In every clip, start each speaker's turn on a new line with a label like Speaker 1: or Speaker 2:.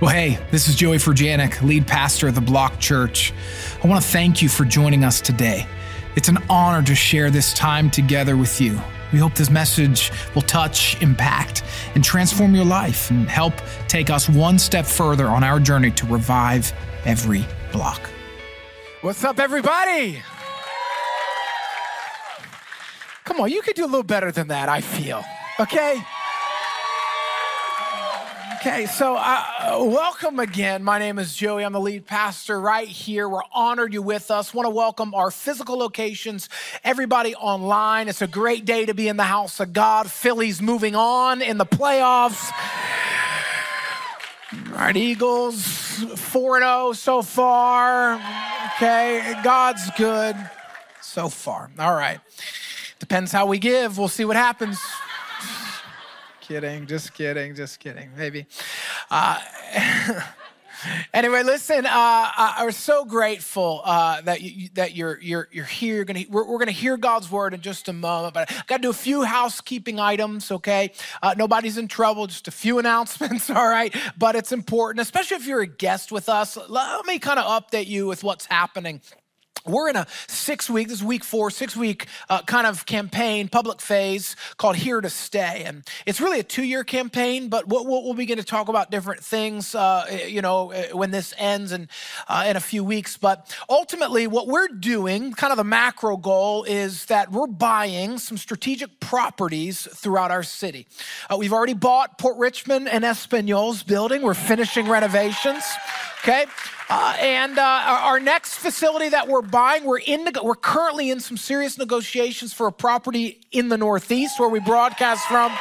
Speaker 1: Well, hey, this is Joey Furjanic, lead pastor of the Block Church. I want to thank you for joining us today. It's an honor to share this time together with you. We hope this message will touch, impact, and transform your life and help take us one step further on our journey to revive every block.
Speaker 2: What's up, everybody? Come on, you could do a little better than that, I feel. Okay? Okay, so uh, welcome again. My name is Joey. I'm the lead pastor right here. We're honored you with us. Want to welcome our physical locations, everybody online. It's a great day to be in the house of God. Philly's moving on in the playoffs. All right, Eagles 4 0 so far. Okay, God's good so far. All right. Depends how we give. We'll see what happens kidding, just kidding, just kidding, maybe. Uh, anyway, listen, uh, I'm so grateful uh, that you, that you're you're you're here. You're gonna we're, we're, gonna hear God's word in just a moment, but I got to do a few housekeeping items. Okay, uh, nobody's in trouble. Just a few announcements. All right, but it's important, especially if you're a guest with us. Let me kind of update you with what's happening we're in a six week, this is week four, six week uh, kind of campaign, public phase called Here to Stay. And it's really a two year campaign, but we'll, we'll, begin to talk about different things, uh, you know, uh, when this ends and uh, in a few weeks. But ultimately, what we're doing, kind of the macro goal, is that we're buying some strategic properties throughout our city. Uh, we've already bought Port Richmond and Espanole's building, we're finishing renovations, okay? Uh, and uh, our next facility that we're buying, we're in. We're currently in some serious negotiations for a property in the Northeast where we broadcast from.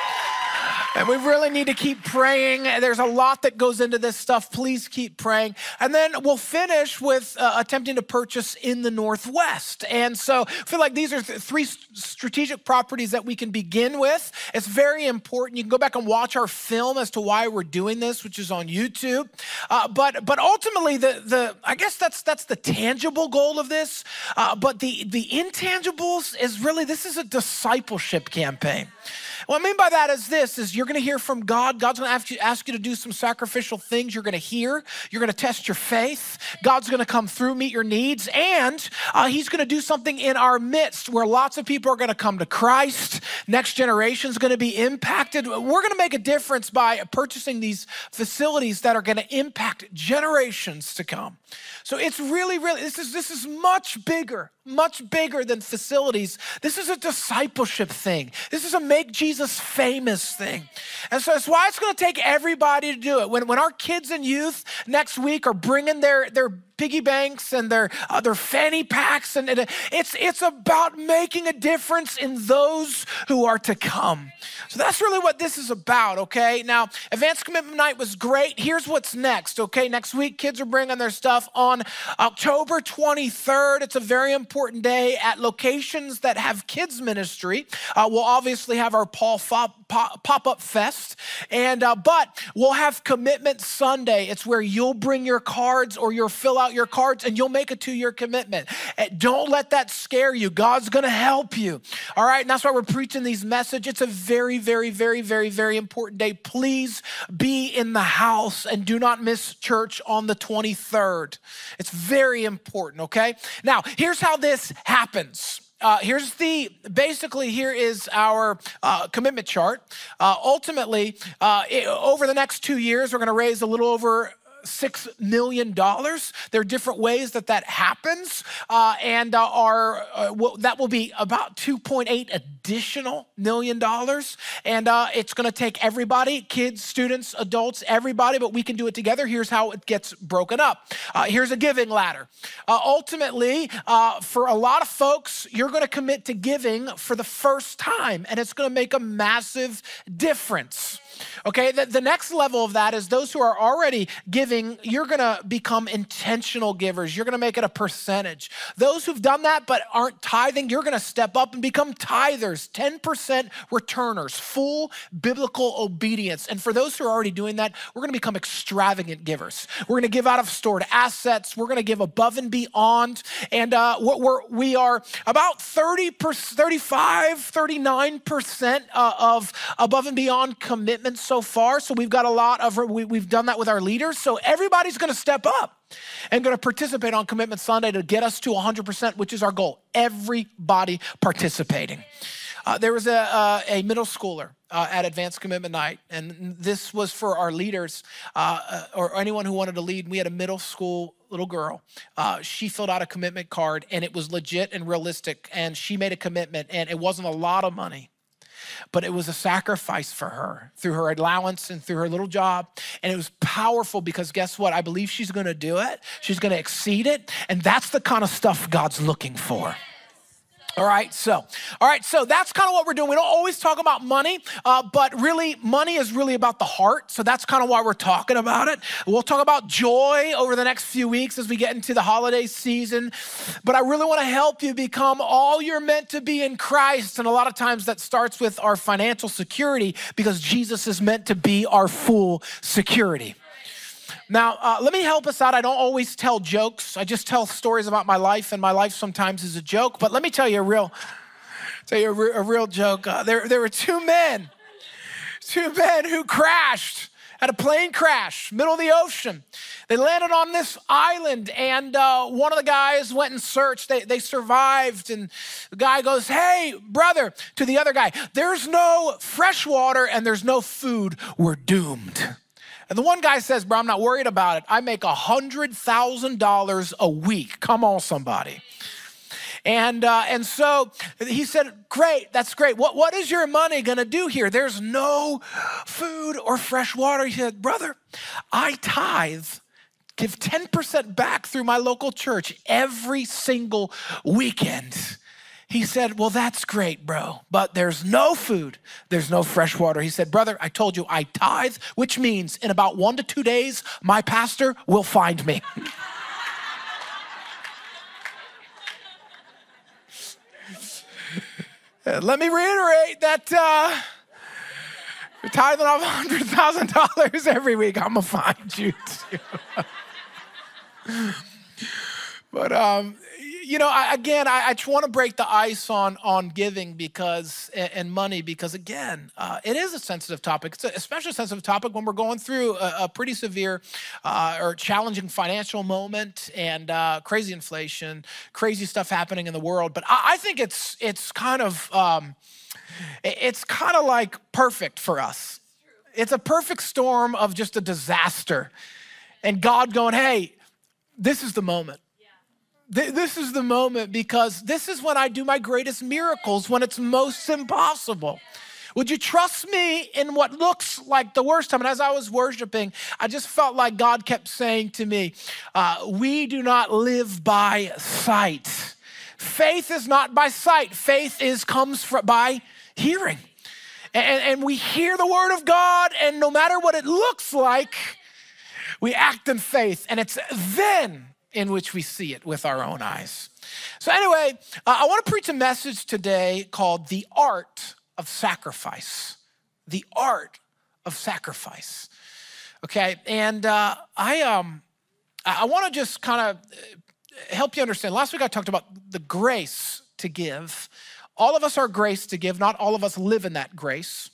Speaker 2: And we really need to keep praying. There's a lot that goes into this stuff. Please keep praying. And then we'll finish with uh, attempting to purchase in the Northwest. And so I feel like these are th- three strategic properties that we can begin with. It's very important. You can go back and watch our film as to why we're doing this, which is on YouTube. Uh, but but ultimately, the the I guess that's that's the tangible goal of this. Uh, but the the intangibles is really this is a discipleship campaign. What I mean by that is this is you're to hear from God. God's to ask you, ask you to do some sacrificial things. You're to hear. You're to test your faith. God's to come through, meet your needs, and uh, He's to do something in our midst where lots of people are to come to Christ. Next generation is going to be impacted. We're to make a difference by purchasing these facilities that are to impact generations to come. So it's really, really, this is, this is much bigger, much bigger than facilities. This is a discipleship thing. This is a make Jesus famous thing. And so that's why it's going to take everybody to do it. When, when our kids and youth next week are bringing their, their piggy banks and their, uh, their fanny packs. And it, it's, it's about making a difference in those who are to come. So that's really what this is about, okay? Now, Advanced Commitment Night was great. Here's what's next, okay? Next week, kids are bringing their stuff on October 23rd. It's a very important day at locations that have kids ministry. Uh, we'll obviously have our Paul pop up fest, and uh, but we'll have Commitment Sunday. It's where you'll bring your cards or your fill out out your cards and you'll make a two year commitment. And don't let that scare you. God's going to help you. All right. And that's why we're preaching these messages. It's a very, very, very, very, very important day. Please be in the house and do not miss church on the 23rd. It's very important. Okay. Now, here's how this happens. Uh, here's the basically here is our uh, commitment chart uh, ultimately uh, it, over the next two years we're going to raise a little over six million dollars. There are different ways that that happens, uh, and uh, uh, well, that will be about 2.8 additional million dollars, and uh, it's going to take everybody, kids, students, adults, everybody, but we can do it together. Here's how it gets broken up. Uh, here's a giving ladder. Uh, ultimately, for a lot of folks, you're going to commit to giving for the first time, and it's going to make a massive difference. Okay, the, the next level of that is those who are already giving, you're gonna become intentional givers. You're gonna make it a percentage. Those who've done that but aren't tithing, you're gonna step up and become tithers, 10% returners, full biblical obedience. And for those who are already doing that, we're gonna become extravagant givers. We're gonna give out of stored assets, we're gonna give above and beyond. And uh, we're, we are about 30, 35, 39% uh, of above and beyond commitment so far. So we've got a lot of, we, we've done that with our leaders. So everybody's going to step up and going to participate on Commitment Sunday to get us to 100%, which is our goal. Everybody participating. Uh, there was a, uh, a middle schooler uh, at Advanced Commitment Night, and this was for our leaders uh, uh, or anyone who wanted to lead. We had a middle school little girl. Uh, she filled out a commitment card, and it was legit and realistic, and she made a commitment, and it wasn't a lot of money. But it was a sacrifice for her through her allowance and through her little job. And it was powerful because guess what? I believe she's gonna do it. She's gonna exceed it. And that's the kind of stuff God's looking for. All right, so, all right, so that's kind of what we're doing. We don't always talk about money, uh, but really, money is really about the heart. So that's kind of why we're talking about it. We'll talk about joy over the next few weeks as we get into the holiday season. But I really want to help you become all you're meant to be in Christ. And a lot of times that starts with our financial security because Jesus is meant to be our full security. Now, uh, let me help us out. I don't always tell jokes. I just tell stories about my life, and my life sometimes is a joke. But let me tell you a real, tell you a, re- a real joke. Uh, there, there were two men, two men who crashed had a plane crash, middle of the ocean. They landed on this island, and uh, one of the guys went and searched. They, they survived, and the guy goes, Hey, brother, to the other guy, there's no fresh water and there's no food. We're doomed. And the one guy says, Bro, I'm not worried about it. I make $100,000 a week. Come on, somebody. And, uh, and so he said, Great, that's great. What, what is your money gonna do here? There's no food or fresh water. He said, Brother, I tithe give 10% back through my local church every single weekend. He said, Well, that's great, bro, but there's no food, there's no fresh water. He said, Brother, I told you I tithe, which means in about one to two days, my pastor will find me. Let me reiterate that uh, tithing off $100,000 every week. I'm going to find you too. but um, you know, I, again, I, I want to break the ice on on giving because and money because again, uh, it is a sensitive topic. It's a, especially a sensitive topic when we're going through a, a pretty severe uh, or challenging financial moment and uh, crazy inflation, crazy stuff happening in the world. But I, I think it's it's kind of um, it's kind of like perfect for us. It's a perfect storm of just a disaster, and God going, "Hey, this is the moment." This is the moment because this is when I do my greatest miracles, when it's most impossible. Would you trust me in what looks like the worst time? And as I was worshiping, I just felt like God kept saying to me, uh, We do not live by sight. Faith is not by sight, faith is comes from, by hearing. And, and we hear the word of God, and no matter what it looks like, we act in faith. And it's then in which we see it with our own eyes. So, anyway, uh, I want to preach a message today called The Art of Sacrifice. The Art of Sacrifice. Okay, and uh, I, um, I want to just kind of uh, help you understand. Last week I talked about the grace to give. All of us are grace to give, not all of us live in that grace.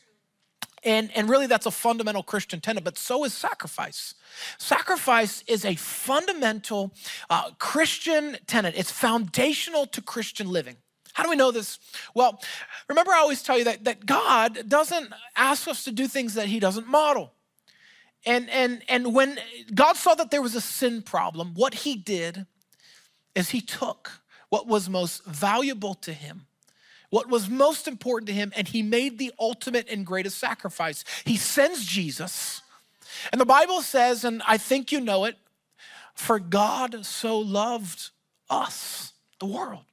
Speaker 2: And, and really, that's a fundamental Christian tenet, but so is sacrifice. Sacrifice is a fundamental uh, Christian tenet, it's foundational to Christian living. How do we know this? Well, remember, I always tell you that, that God doesn't ask us to do things that He doesn't model. And, and, and when God saw that there was a sin problem, what He did is He took what was most valuable to Him what was most important to him, and he made the ultimate and greatest sacrifice. He sends Jesus and the Bible says, and I think you know it, for God so loved us, the world,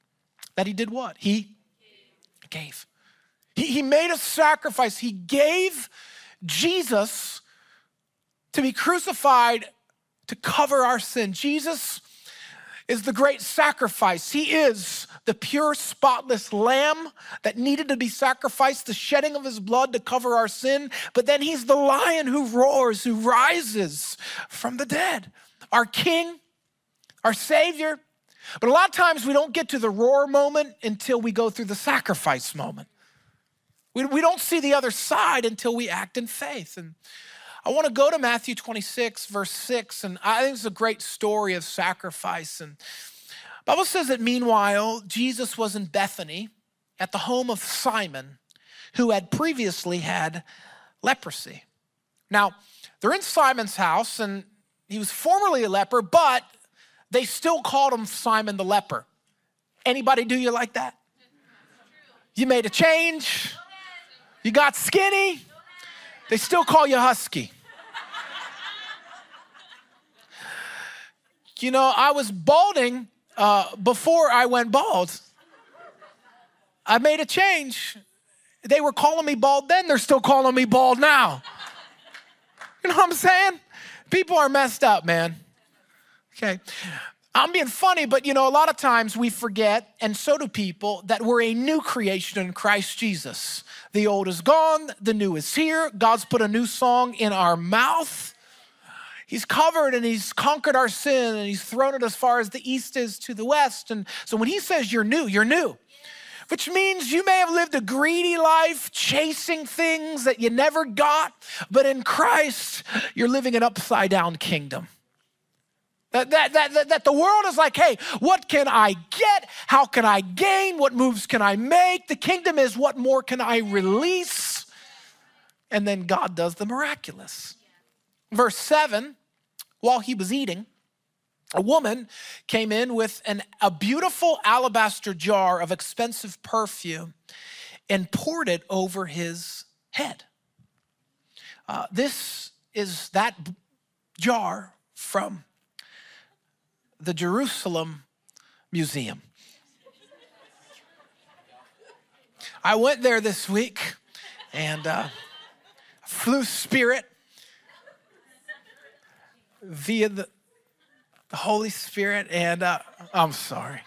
Speaker 2: that he did what? He gave. He, he made a sacrifice. He gave Jesus to be crucified to cover our sin. Jesus is the great sacrifice. He is the pure, spotless lamb that needed to be sacrificed, the shedding of his blood to cover our sin. But then he's the lion who roars, who rises from the dead, our king, our savior. But a lot of times we don't get to the roar moment until we go through the sacrifice moment. We, we don't see the other side until we act in faith. And I want to go to Matthew 26, verse 6, and I think it's a great story of sacrifice. And Bible says that meanwhile, Jesus was in Bethany at the home of Simon, who had previously had leprosy. Now, they're in Simon's house, and he was formerly a leper, but they still called him Simon the leper. Anybody do you like that? You made a change. You got skinny. They still call you husky. You know, I was balding uh, before I went bald. I made a change. They were calling me bald then, they're still calling me bald now. You know what I'm saying? People are messed up, man. Okay. I'm being funny, but you know, a lot of times we forget, and so do people, that we're a new creation in Christ Jesus. The old is gone, the new is here. God's put a new song in our mouth. He's covered and he's conquered our sin and he's thrown it as far as the east is to the west. And so when he says you're new, you're new. Which means you may have lived a greedy life chasing things that you never got, but in Christ, you're living an upside down kingdom. That, that, that, that, the world is like, hey, what can I get? How can I gain? What moves can I make? The kingdom is what more can I release? And then God does the miraculous. Verse 7 while he was eating, a woman came in with an, a beautiful alabaster jar of expensive perfume and poured it over his head. Uh, this is that jar from the Jerusalem Museum. I went there this week and uh, flew Spirit via the, Holy Spirit, and uh, I'm sorry.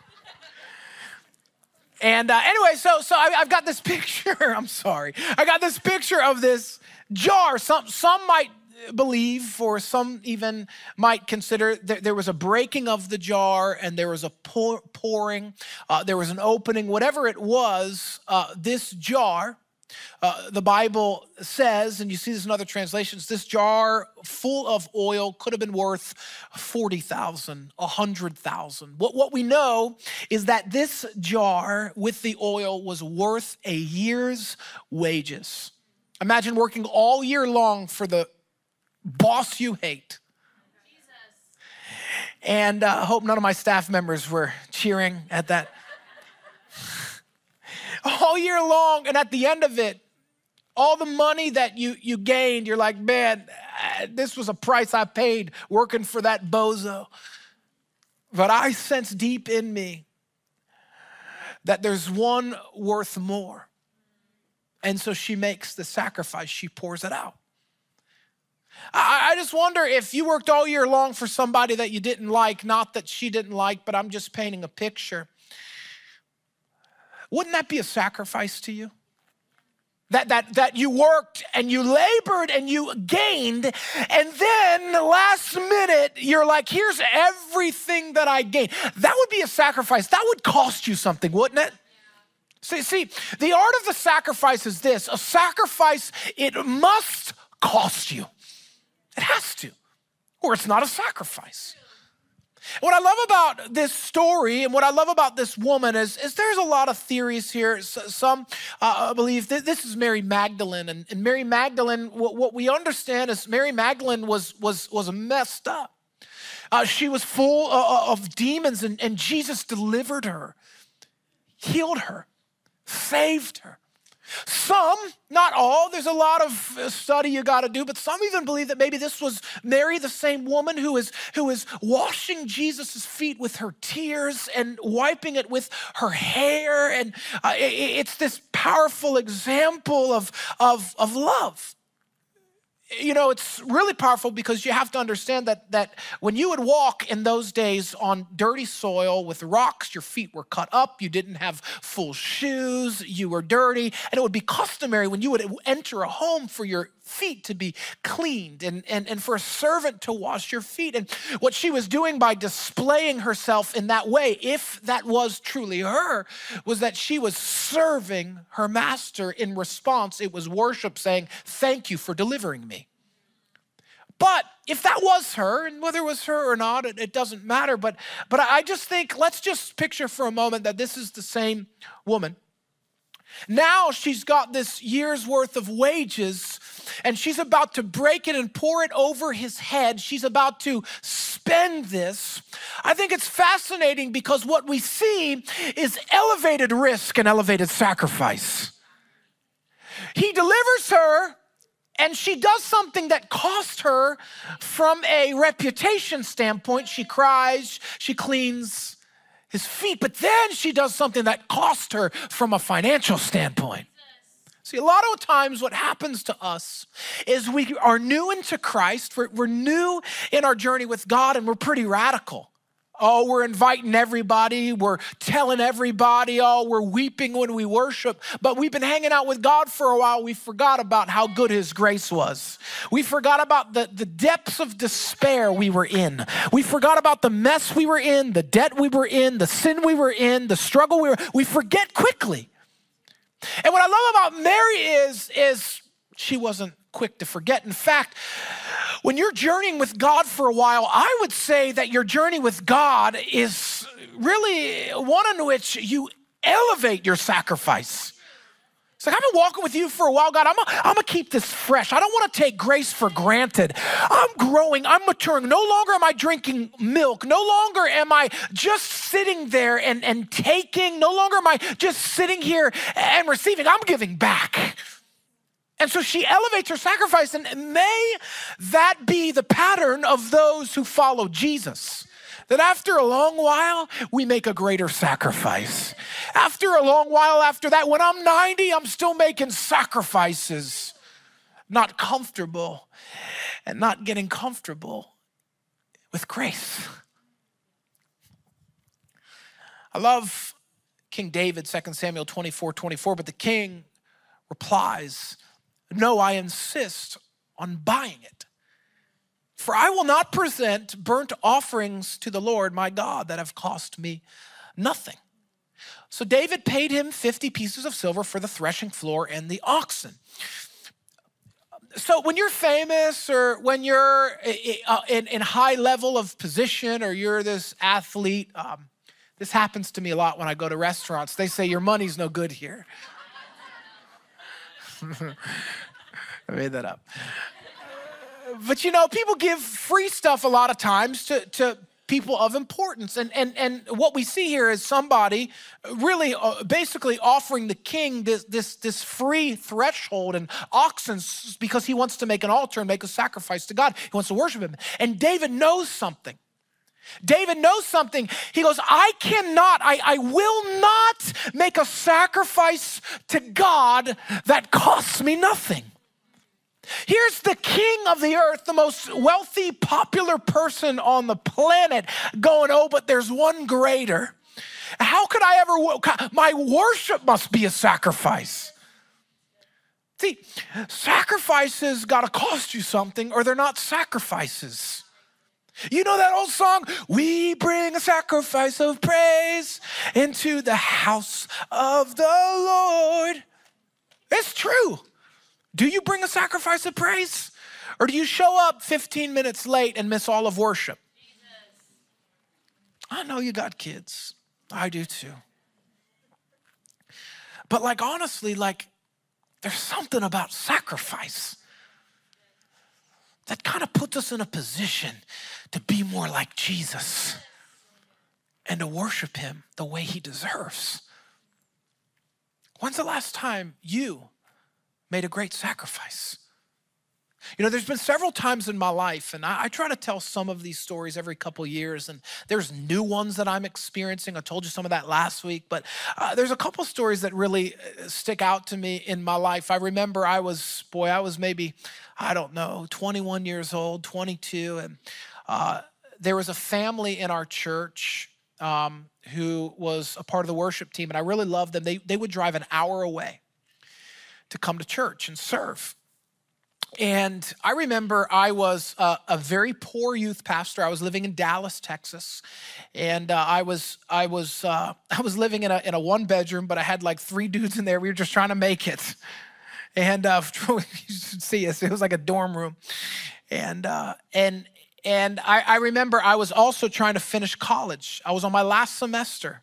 Speaker 2: And uh, anyway, so so I, have got this picture. I'm sorry. I got this picture of this jar. Some some might believe, or some even might consider, that there was a breaking of the jar and there was a pour, pouring, uh, there was an opening, whatever it was, uh, this jar. Uh, the Bible says, and you see this in other translations, this jar full of oil could have been worth 40,000, 100,000. What, what we know is that this jar with the oil was worth a year's wages. Imagine working all year long for the boss you hate. And I uh, hope none of my staff members were cheering at that. All year long, and at the end of it, all the money that you, you gained, you're like, man, uh, this was a price I paid working for that bozo. But I sense deep in me that there's one worth more. And so she makes the sacrifice, she pours it out. I, just wonder if you worked all year long for somebody that you didn't like, not that she didn't like, but I'm just painting a picture. Wouldn't that be a sacrifice to you? That, that, that you worked and you labored and you gained, and then last minute you're like, here's everything that I gained. That would be a sacrifice. That would cost you something, wouldn't it? See, see, the art of the sacrifice is this a sacrifice, it must cost you. It has to, or it's not a sacrifice. What I love about this story and what I love about this woman is, is there's a lot of theories here. Some uh, believe that this is Mary Magdalene, and, and Mary Magdalene. What, what, we understand is Mary Magdalene was was was messed up. Uh, she was full uh, uh, of demons, and, and Jesus delivered her, healed her, saved her. Some, not all, there's a lot of uh, study you got to do, but some even believe that maybe this was Mary, the same woman who is, who is washing Jesus' feet with her tears and wiping it with her hair. And uh, it, it's this powerful example of, of, of love you know it's really powerful because you have to understand that that when you would walk in those days on dirty soil with rocks your feet were cut up you didn't have full shoes you were dirty and it would be customary when you would enter a home for your feet to be cleaned and, and, and for a servant to wash your feet. And what she was doing by displaying herself in that way, if that was truly her, was that she was serving her master in response. It was worship saying, Thank you for delivering me. But if that was her, and whether it was her or not, it, it, doesn't matter. But, but I just think, let's just picture for a moment that this is the same woman. Now she's got this year's worth of wages and she's about to break it and pour it over his head. She's about to spend this. I think it's fascinating because what we see is elevated risk and elevated sacrifice. He delivers her and she does something that cost her from a reputation standpoint. She cries, she cleans his feet, but then she does something that cost her from a financial standpoint. See, a lot of times what happens to us is we are new into Christ, we're, we're new in our journey with God, and we're pretty radical. Oh, we're inviting everybody. We're telling everybody. Oh, we're weeping when we worship. But we've been hanging out with God for a while. We forgot about how good His grace was. We forgot about the, the depths of despair we were in. We forgot about the mess we were in, the debt we were in, the sin we were in, the struggle we were. We forget quickly. And what I love about Mary is, is she wasn't quick to forget. In fact, when you're journeying with God for a while, I would say that your journey with God is really one in which you elevate your sacrifice. It's like, I've been walking with you for a while, God. I'm going to keep this fresh. I don't want to take grace for granted. I'm growing, I'm maturing. No longer am I drinking milk. No longer am I just sitting there and, and taking. No longer am I just sitting here and receiving. I'm giving back. And so she elevates her sacrifice, and may that be the pattern of those who follow Jesus. That after a long while, we make a greater sacrifice. After a long while after that, when I'm 90, I'm still making sacrifices, not comfortable and not getting comfortable with grace. I love King David, 2 Samuel 24 24, but the king replies, no, I insist on buying it. For I will not present burnt offerings to the Lord my God that have cost me nothing. So David paid him 50 pieces of silver for the threshing floor and the oxen. So when you're famous or when you're uh, in, in high level of position or you're this athlete, um, this happens to me a lot when I go to restaurants. They say, Your money's no good here. I made that up. But you know, people give free stuff a lot of times to, to people of importance. And, and, and what we see here is somebody really uh, basically offering the king this, this, this free threshold and oxen because he wants to make an altar and make a sacrifice to God. He wants to worship him. And David knows something. David knows something. He goes, I cannot, I, I will not make a sacrifice to God that costs me nothing. Here's the king of the earth, the most wealthy, popular person on the planet, going, Oh, but there's one greater. How could I ever? My worship must be a sacrifice. See, sacrifices got to cost you something, or they're not sacrifices. You know that old song? We bring a sacrifice of praise into the house of the Lord. It's true. Do you bring a sacrifice of praise? Or do you show up 15 minutes late and miss all of worship? Jesus. I know you got kids. I do too. But, like, honestly, like, there's something about sacrifice that kind of puts us in a position to be more like Jesus and to worship him the way he deserves. When's the last time you made a great sacrifice? You know, there's been several times in my life, and I, I, try to tell some of these stories every couple years, and there's new ones that I'm experiencing. I told you some of that last week, but uh, there's a couple stories that really uh, stick out to me in my life. I remember I was, boy, I was maybe, I don't know, 21 years old, 22, and uh, there was a family in our church um, who was a part of the worship team, and I really loved them. They, they would drive an hour away to come to church and serve. And I remember I was uh, a very poor youth pastor. I was living in Dallas, Texas, and uh, I was I was uh, I was living in a in a one bedroom, but I had like three dudes in there. We were just trying to make it, and uh, you should see us. It was like a dorm room, and uh, and and I, I remember I was also trying to finish college. I was on my last semester,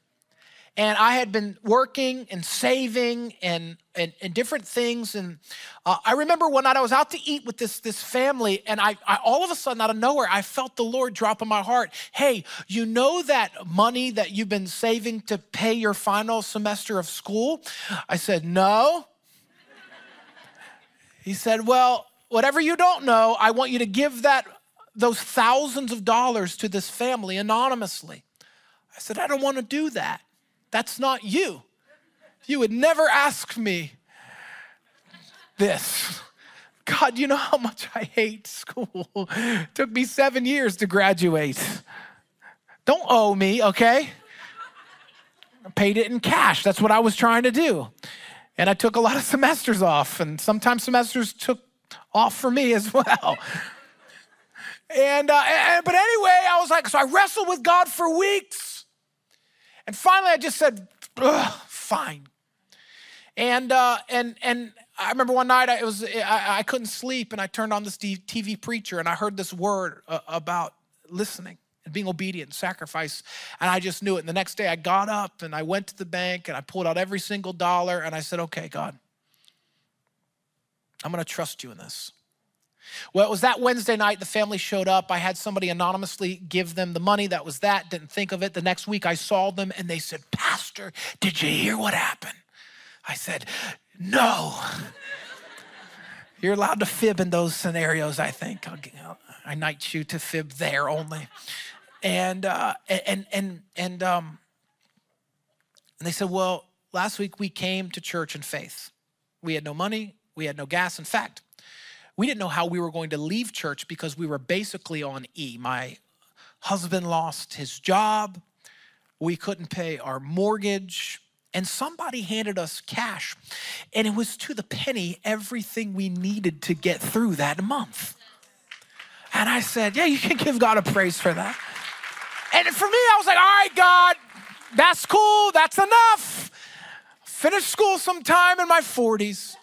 Speaker 2: and I had been working and saving and and, and different things. And uh, I remember one night I was out to eat with this this family, and I, I all of a sudden out of nowhere I felt the Lord drop in my heart. Hey, you know that money that you've been saving to pay your final semester of school? I said no. he said, well. Whatever you don't know, I want you to give that those thousands of dollars to this family anonymously. I said, I don't want to do that. That's not you. You would never ask me this. God, you know how much I hate school. It took me seven years to graduate. Don't owe me, okay? I paid it in cash. That's what I was trying to do. And I took a lot of semesters off, and sometimes semesters took off for me as well. And, uh, and, but anyway, I was like, so I wrestled with God for weeks. And finally, I just said, fine. And, uh, and, and I remember one night I, was, I, I, couldn't sleep and I turned on this TV preacher and I heard this word uh, about listening and being obedient, and sacrifice. And I just knew it. And the next day I got up and I went to the bank and I pulled out every single dollar and I said, okay, God, I'm going to trust you in this. Well, it was that Wednesday night the family showed up. I had somebody anonymously give them the money. That was that. Didn't think of it. The next week I saw them and they said, Pastor, did you hear what happened? I said, No. You're allowed to fib in those scenarios, I think. I knight you to fib there only. And, uh, and, and, and, um, and they said, Well, last week we came to church in faith. We had no money, we had no gas. In fact, we didn't know how we were going to leave church because we were basically on E. My husband lost his job, we couldn't pay our mortgage, and somebody handed us cash. And it was to the penny everything we needed to get through that month. And I said, Yeah, you can give God a praise for that. And for me, I was like, All right, God, that's cool, that's enough. Finish school sometime in my 40s.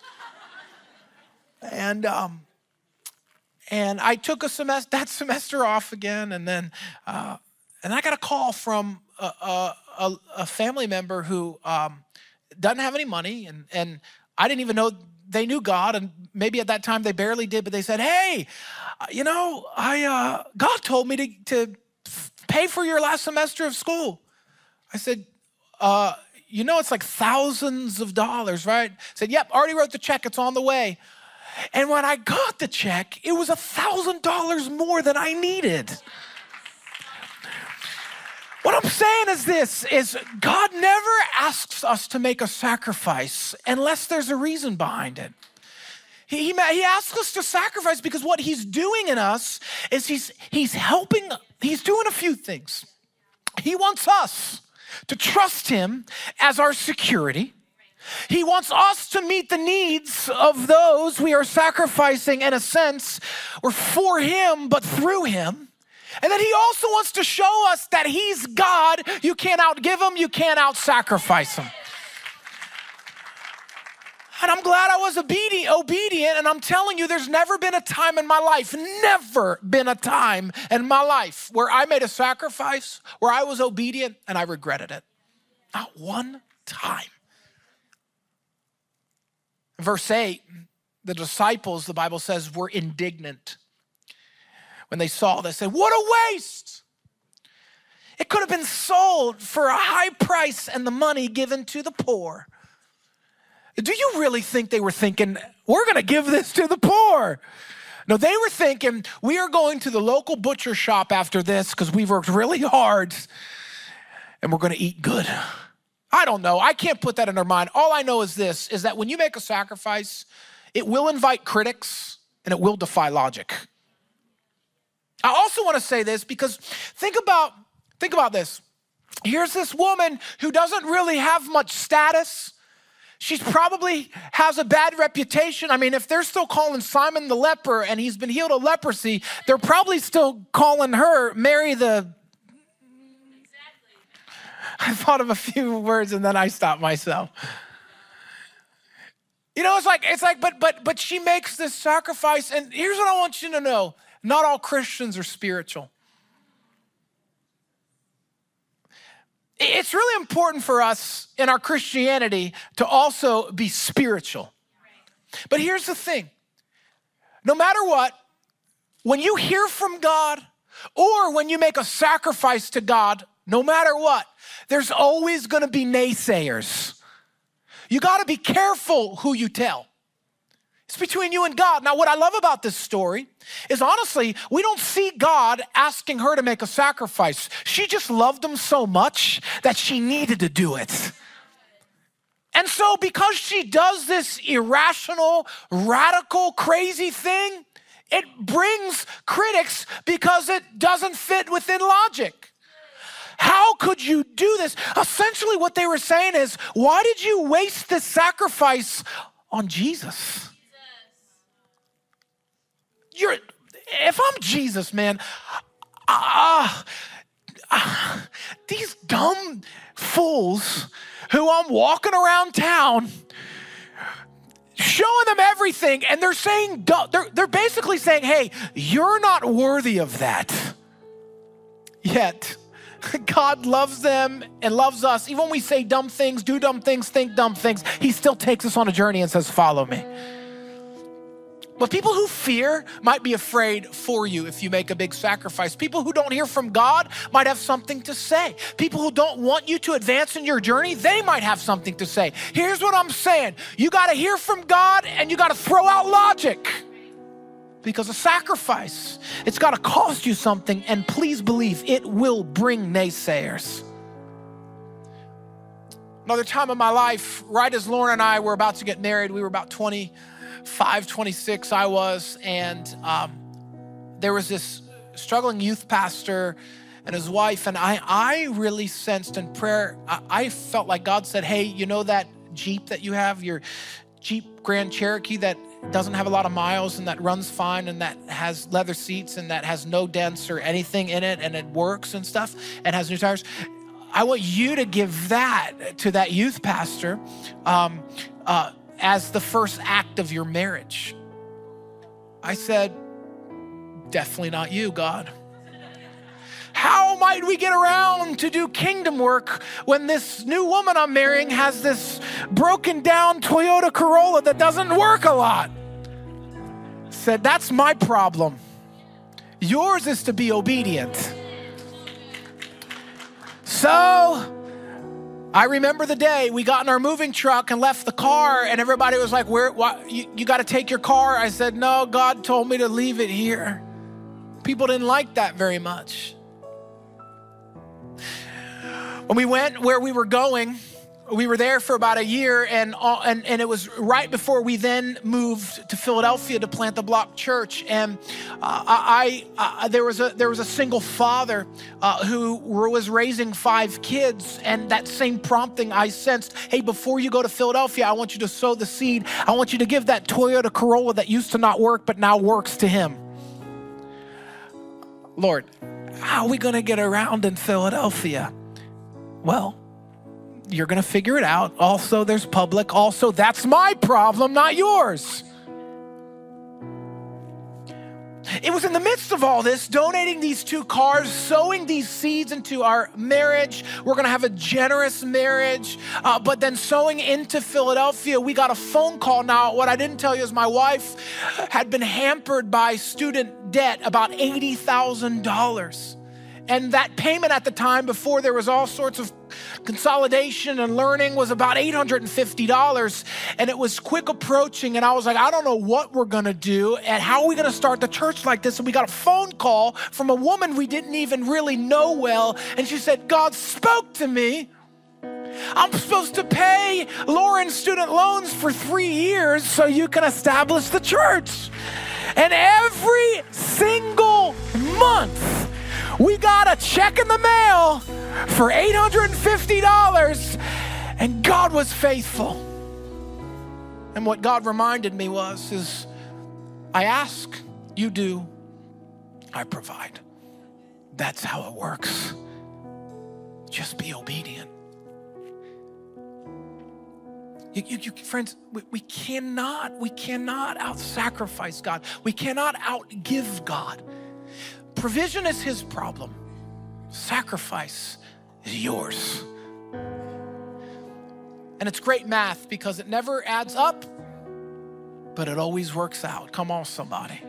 Speaker 2: And um, and I took a semester that semester off again, and then uh, and I got a call from a, a, a family member who um, doesn't have any money, and and I didn't even know they knew God, and maybe at that time they barely did, but they said, "Hey, uh, you know, I uh, God told me to to pay for your last semester of school." I said, uh, "You know, it's like thousands of dollars, right?" Said, "Yep, already wrote the check. It's on the way." And when I got the check, it was a $1,000 more than I needed. What I'm saying is this is God never asks us to make a sacrifice unless there's a reason behind it. He, he asks us to sacrifice because what he's doing in us is he's, he's helping, he's doing a few things. He wants us to trust him as our security. He wants us to meet the needs of those we are sacrificing in a sense. We're for Him, but through Him. And then He also wants to show us that He's God. You can't outgive Him, you can't out sacrifice Him. And I'm glad I was obedient, obedient, and I'm telling you, there's never been a time in my life, never been a time in my life where I made a sacrifice, where I was obedient, and I regretted it. Not one time. Verse 8, the disciples, the Bible says, were indignant. When they saw this, they said, What a waste! It could have been sold for a high price and the money given to the poor. Do you really think they were thinking, we're gonna give this to the poor? No, they were thinking, we are going to the local butcher shop after this because we've worked really hard and we're gonna eat good. I don't know. I can't put that in their mind. All I know is this is that when you make a sacrifice, it will invite critics and it will defy logic. I also want to say this because think about think about this. Here's this woman who doesn't really have much status. She probably has a bad reputation. I mean, if they're still calling Simon the leper and he's been healed of leprosy, they're probably still calling her Mary the. I thought of a few words and then I stopped myself. You know, it's like it's like, but but but she makes this sacrifice, and here's what I want you to know: not all Christians are spiritual. It's really important for us in our Christianity to also be spiritual. But here's the thing no matter what, when you hear from God or when you make a sacrifice to God, no matter what, there's always gonna be naysayers. You gotta be careful who you tell. It's between you and God. Now, what I love about this story is honestly, we don't see God asking her to make a sacrifice. She just loved him so much that she needed to do it. And so, because she does this irrational, radical, crazy thing, it brings critics because it doesn't fit within logic. How could you do this? Essentially, what they were saying is, why did you waste this sacrifice on Jesus? You're, if I'm Jesus, man, ah, these dumb fools who I'm walking around town showing them everything and they're saying they're, they're basically saying hey you're not worthy of that yet god loves them and loves us even when we say dumb things do dumb things think dumb things he still takes us on a journey and says follow me but people who fear might be afraid for you if you make a big sacrifice. People who don't hear from God might have something to say. People who don't want you to advance in your journey, they might have something to say. Here's what I'm saying you got to hear from God and you got to throw out logic. Because a sacrifice, it's got to cost you something, and please believe it will bring naysayers. Another time in my life, right as Lauren and I were about to get married, we were about 20 526 I was, and um, there was this struggling youth pastor and his wife, and I, I really sensed in prayer, I, I felt like God said, Hey, you know that Jeep that you have, your Jeep Grand Cherokee that doesn't have a lot of miles and that runs fine and that has leather seats and that has no dents or anything in it and it works and stuff and has new tires. I want you to give that to that youth pastor. Um, uh, as the first act of your marriage. I said, Definitely not you, God. How might we get around to do kingdom work when this new woman I'm marrying has this broken down Toyota Corolla that doesn't work a lot? Said, That's my problem. Yours is to be obedient. So, I remember the day we got in our moving truck and left the car, and everybody was like, "Where? Why, you, you got to take your car?" I said, "No, God told me to leave it here." People didn't like that very much. When we went where we were going, we were there for about a year, and, uh, and, and it was right before we then moved to Philadelphia to plant the Block Church. And uh, I, I, there, was a, there was a single father uh, who was raising five kids, and that same prompting I sensed hey, before you go to Philadelphia, I want you to sow the seed. I want you to give that Toyota Corolla that used to not work but now works to him. Lord, how are we going to get around in Philadelphia? Well, you're going to figure it out. Also, there's public. Also, that's my problem, not yours. It was in the midst of all this, donating these two cars, sowing these seeds into our marriage. We're gonna have a generous marriage. Uh, but then sowing into Philadelphia, we got a phone call. Now, what I didn't tell you is my wife had been hampered by student debt, about $80,000. And that payment at the time, before there was all sorts of consolidation and learning, was about $850. And it was quick approaching. And I was like, I don't know what we're going to do. And how are we going to start the church like this? And we got a phone call from a woman we didn't even really know well. And she said, God spoke to me. I'm supposed to pay Lauren's student loans for three years so you can establish the church. And every single month, we got a check in the mail for $850, and God was faithful. And what God reminded me was is I ask, you do, I provide. That's how it works. Just be obedient. You, you, you, friends, we, we cannot, we cannot out sacrifice God. We cannot outgive God. Provision is His problem, sacrifice is yours. And it's great math because it never adds up, but it always works out. Come on, somebody.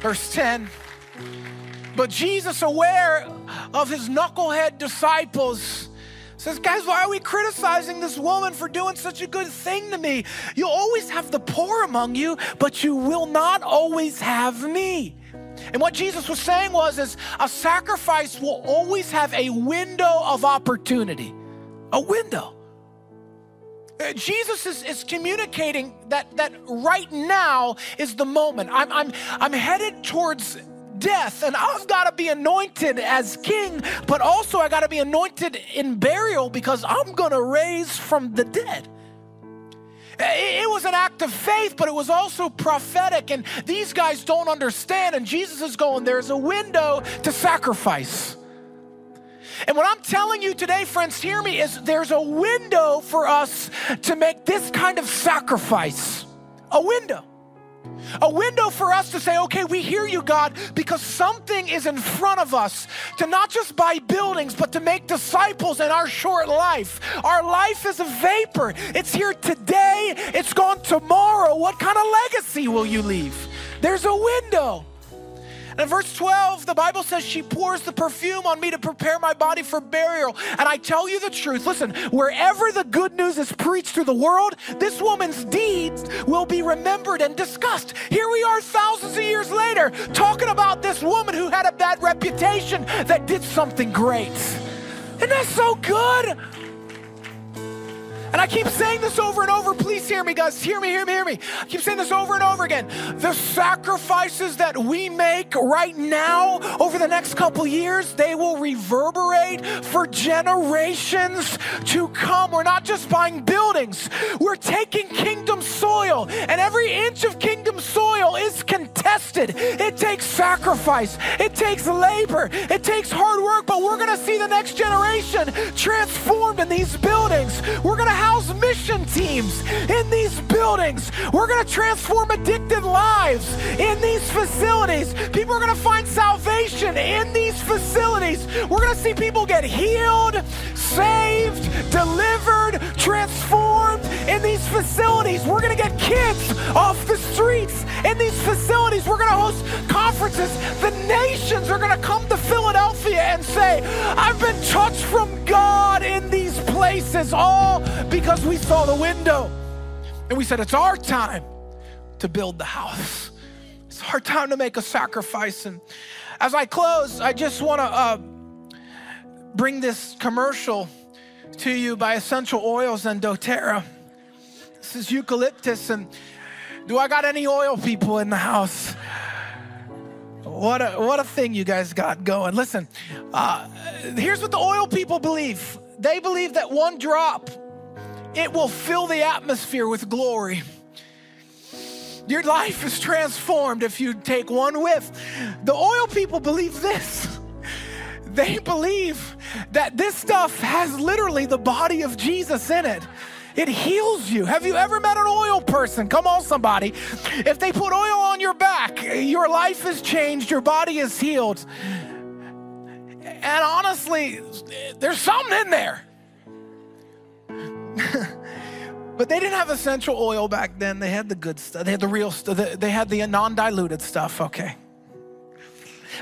Speaker 2: Verse 10 But Jesus, aware of his knucklehead disciples, says, Guys, why are we criticizing this woman for doing such a good thing to me? You'll always have the poor among you, but you will not always have me. And what Jesus was saying was is a sacrifice will always have a window of opportunity. A window. Uh, Jesus is, is communicating that, that right now is the moment. I'm, I'm, I'm headed towards death and I've got to be anointed as king, but also I got to be anointed in burial because I'm going to raise from the dead. It was an act of faith, but it was also prophetic. And these guys don't understand. And Jesus is going, there's a window to sacrifice. And what I'm telling you today, friends, hear me, is there's a window for us to make this kind of sacrifice. A window. A window for us to say, okay, we hear you, God, because something is in front of us to not just buy buildings, but to make disciples in our short life. Our life is a vapor. It's here today, it's gone tomorrow. What kind of legacy will you leave? There's a window. And in verse 12, the Bible says, She pours the perfume on me to prepare my body for burial. And I tell you the truth listen, wherever the good news is preached through the world, this woman's deeds will be remembered and discussed. Here we are thousands of years later talking about this woman who had a bad reputation that did something great. Isn't that so good? And I keep saying this over and over. Please hear me, guys. Hear me, hear me, hear me. I keep saying this over and over again. The sacrifices that we make right now over the next couple years, they will reverberate for generations to come. We're not just buying buildings, we're taking kingdom soil, and every inch of kingdom soil is contested. It takes sacrifice, it takes labor, it takes hard work, but we're going to see the next generation transformed in these buildings. We're going to house mission teams in these buildings. We're going to transform addicted lives in these facilities. People are going to find salvation in these facilities. We're going to see people get healed, saved, delivered, transformed in these facilities. We're going to get kids off the streets in these facilities. We're going to host conferences. The nations are going to come to Philadelphia and say, I've been touched from God in these places, all because we saw the window. And we said, It's our time to build the house. It's our time to make a sacrifice. And as I close, I just want to uh, bring this commercial to you by Essential Oils and doTERRA. This is eucalyptus. And do I got any oil people in the house? What a, what a thing you guys got going. Listen, uh, here's what the oil people believe they believe that one drop, it will fill the atmosphere with glory. Your life is transformed if you take one whiff. The oil people believe this. They believe that this stuff has literally the body of Jesus in it. It heals you. Have you ever met an oil person? Come on, somebody. If they put oil on your back, your life is changed, your body is healed. And honestly, there's something in there. but they didn't have essential oil back then. They had the good stuff. They had the real stuff. They had the non-diluted stuff. Okay.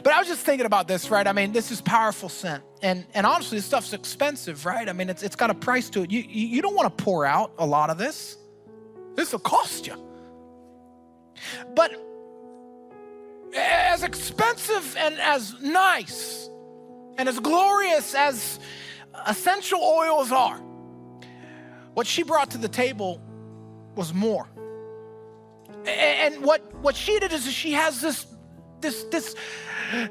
Speaker 2: But I was just thinking about this, right? I mean, this is powerful scent. And, and honestly, this stuff's expensive, right? I mean, it's, it's got a price to it. You, you don't want to pour out a lot of this. This will cost you. But as expensive and as nice and as glorious as essential oils are, what she brought to the table was more. And what, what she did is she has this this this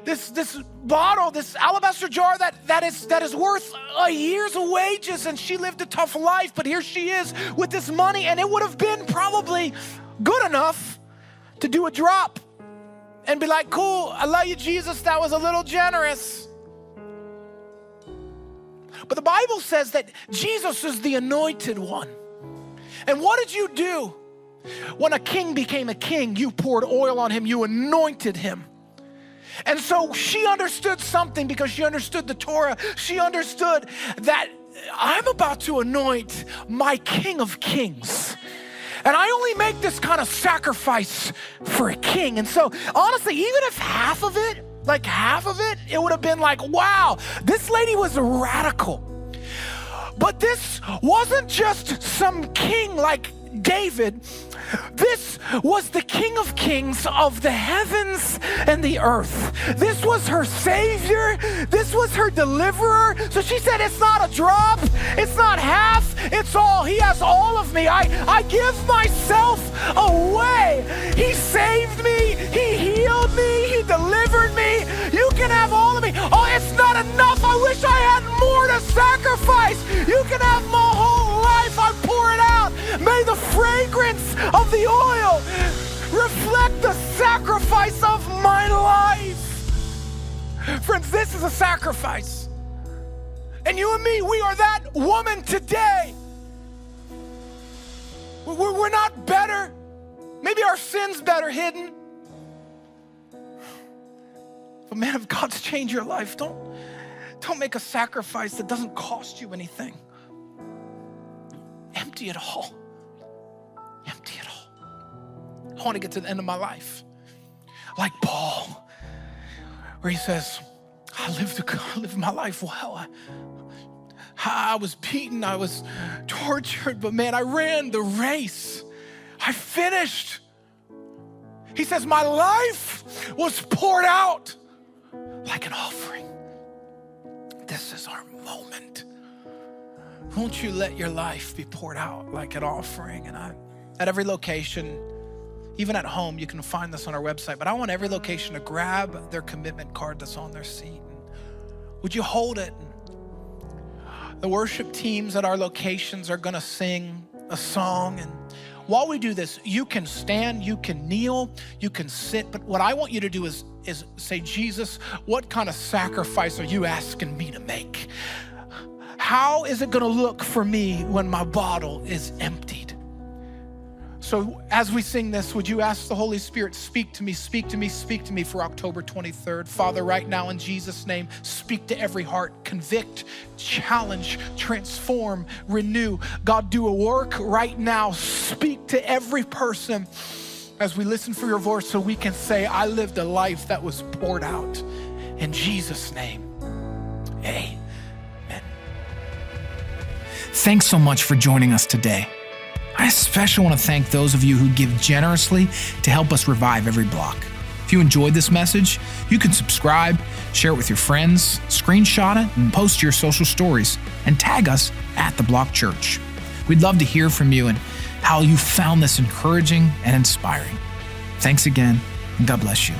Speaker 2: this this bottle, this alabaster jar that that is that is worth a year's wages, and she lived a tough life, but here she is with this money, and it would have been probably good enough to do a drop and be like, cool, I love you, Jesus, that was a little generous. But the Bible says that Jesus is the anointed one. And what did you do? When a king became a king, you poured oil on him, you anointed him. And so she understood something because she understood the Torah. She understood that I'm about to anoint my king of kings. And I only make this kind of sacrifice for a king. And so, honestly, even if half of it, like half of it, it would have been like, wow, this lady was radical. But this wasn't just some king like David. This was the King of Kings of the heavens and the earth. This was her Savior. This was her deliverer. So she said, It's not a drop, it's not half, it's all. He has all of me. I, I give myself away. He saved me, He healed me, He delivered me. You can have all of me. Oh, it's not enough. I wish I had more to sacrifice. You can have my whole life. I pour it out. May the fragrance of the oil reflect the sacrifice of my life. Friends, this is a sacrifice. And you and me, we are that woman today. We're not better. Maybe our sin's better hidden. But man, if God's changed your life, don't, don't make a sacrifice that doesn't cost you anything. Empty it all. Empty it all. I want to get to the end of my life. Like Paul, where he says, I lived, I lived my life well. I, I was beaten, I was tortured, but man, I ran the race. I finished. He says, My life was poured out like an offering. This is our moment. Won't you let your life be poured out like an offering? And I, at every location, even at home, you can find this on our website, but I want every location to grab their commitment card that's on their seat. And Would you hold it? The worship teams at our locations are going to sing a song. And while we do this, you can stand, you can kneel, you can sit. But what I want you to do is, is say, Jesus, what kind of sacrifice are you asking me to make? How is it going to look for me when my bottle is emptied? So, as we sing this, would you ask the Holy Spirit, speak to me, speak to me, speak to me for October 23rd? Father, right now in Jesus' name, speak to every heart, convict, challenge, transform, renew. God, do a work right now. Speak to every person as we listen for your voice so we can say, I lived a life that was poured out. In Jesus' name, amen.
Speaker 1: Thanks so much for joining us today. I especially want to thank those of you who give generously to help us revive every block. If you enjoyed this message, you can subscribe, share it with your friends, screenshot it, and post your social stories, and tag us at The Block Church. We'd love to hear from you and how you found this encouraging and inspiring. Thanks again, and God bless you.